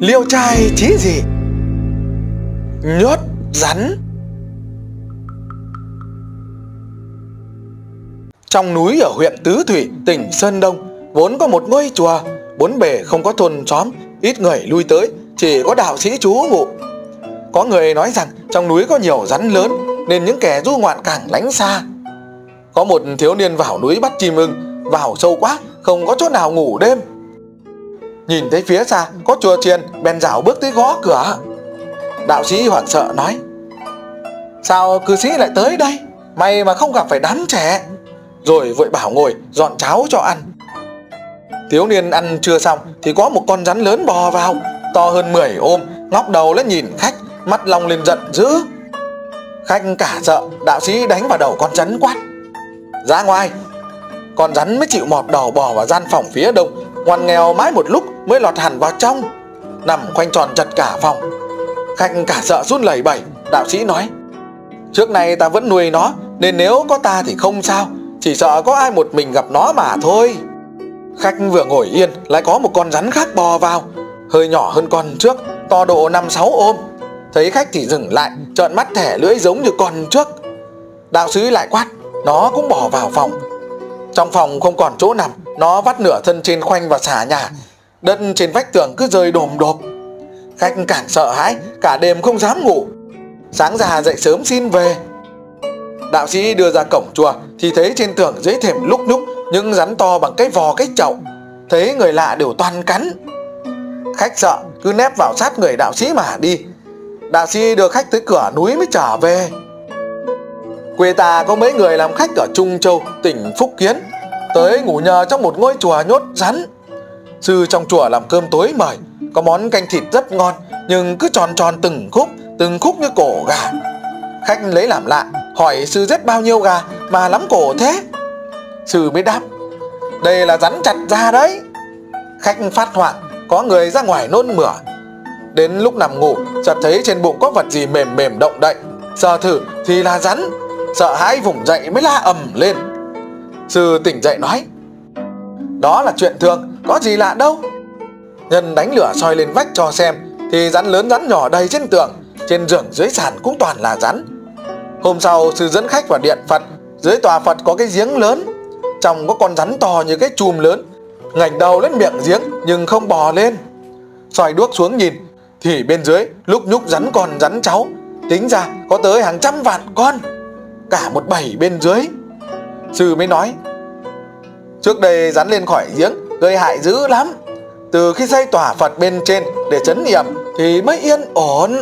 Liêu trai chí gì? Nhốt rắn. Trong núi ở huyện Tứ Thủy, tỉnh Sơn Đông Vốn có một ngôi chùa Bốn bề không có thôn xóm Ít người lui tới Chỉ có đạo sĩ chú ngụ. Có người nói rằng trong núi có nhiều rắn lớn Nên những kẻ du ngoạn càng lánh xa. Có một thiếu niên vào núi bắt chim ưng Vào sâu quá Không có chỗ nào ngủ đêm. Nhìn thấy phía xa, có chùa chiền, Bèn rảo bước tới gõ cửa. Đạo sĩ hoảng sợ nói, Sao cư sĩ lại tới đây? May mà không gặp phải đám trẻ. Rồi vội bảo ngồi, dọn cháo cho ăn. Thiếu niên ăn chưa xong Thì có một con rắn lớn bò vào, To hơn 10 ôm, Ngóc đầu lên nhìn khách, Mắt long lên giận dữ. Khách cả sợ, Đạo sĩ đánh vào đầu con rắn quát, Ra ngoài! Con rắn mới chịu mọt đầu bò vào gian phòng phía đông Ngoan nghèo mãi một lúc mới lọt hẳn vào trong. Nằm khoanh tròn chật cả phòng. Khách cả sợ run lẩy bẩy, Đạo sĩ nói, Trước này ta vẫn nuôi nó, Nên nếu có ta thì không sao, Chỉ sợ có ai một mình gặp nó mà thôi. Khách vừa ngồi yên, Lại có một con rắn khác bò vào, Hơi nhỏ hơn con trước, To độ 5-6 ôm. Thấy khách thì dừng lại, Trợn mắt thẻ lưỡi giống như con trước. Đạo sĩ lại quát, Nó cũng bỏ vào phòng. Trong phòng không còn chỗ nằm nó vắt nửa thân trên khoanh và xả nhà. Đất trên vách tường cứ rơi đồm đột Khách càng sợ hãi Cả đêm không dám ngủ. Sáng ra dậy sớm xin về. Đạo sĩ đưa ra cổng chùa Thì thấy trên tường dưới thềm lúc nhúc Những rắn to bằng cái vò cái chậu. Thấy người lạ đều toàn cắn. Khách sợ cứ nép vào sát người đạo sĩ mà đi. Đạo sĩ đưa khách tới cửa núi mới trở về. Quê ta có mấy người làm khách ở Trung Châu, tỉnh Phúc Kiến. Tới ngủ nhờ trong một ngôi chùa nhốt rắn. Sư trong chùa làm cơm tối mời, Có món canh thịt rất ngon, Nhưng cứ tròn tròn từng khúc Từng khúc như cổ gà. Khách lấy làm lạ, Hỏi sư giết bao nhiêu gà, mà lắm cổ thế? Sư mới đáp, Đây là rắn chặt ra đấy. Khách phát hoảng Có người ra ngoài nôn mửa. Đến lúc nằm ngủ, chợt thấy trên bụng có vật gì mềm mềm động đậy. Sờ thử thì là rắn, Sợ hãi vùng dậy mới la ầm lên. Sư tỉnh dậy nói, Đó là chuyện thường, Có gì lạ đâu. Nhân đánh lửa soi lên vách cho xem, Thì rắn lớn rắn nhỏ đầy trên tường, Trên giường dưới sàn cũng toàn là rắn. Hôm sau, sư dẫn khách vào điện Phật, Dưới tòa Phật có cái giếng lớn, Trong có con rắn to như cái chùm lớn Ngảnh đầu lên miệng giếng Nhưng không bò lên. Xoài đuốc xuống nhìn, Thì bên dưới lúc nhúc rắn con rắn cháu, Tính ra có tới hàng trăm vạn con, Cả một bầy bên dưới. Sư mới nói, Trước đây rắn lên khỏi giếng, Gây hại dữ lắm. Từ khi xây tòa Phật bên trên Để chấn niệm Thì mới yên ổn.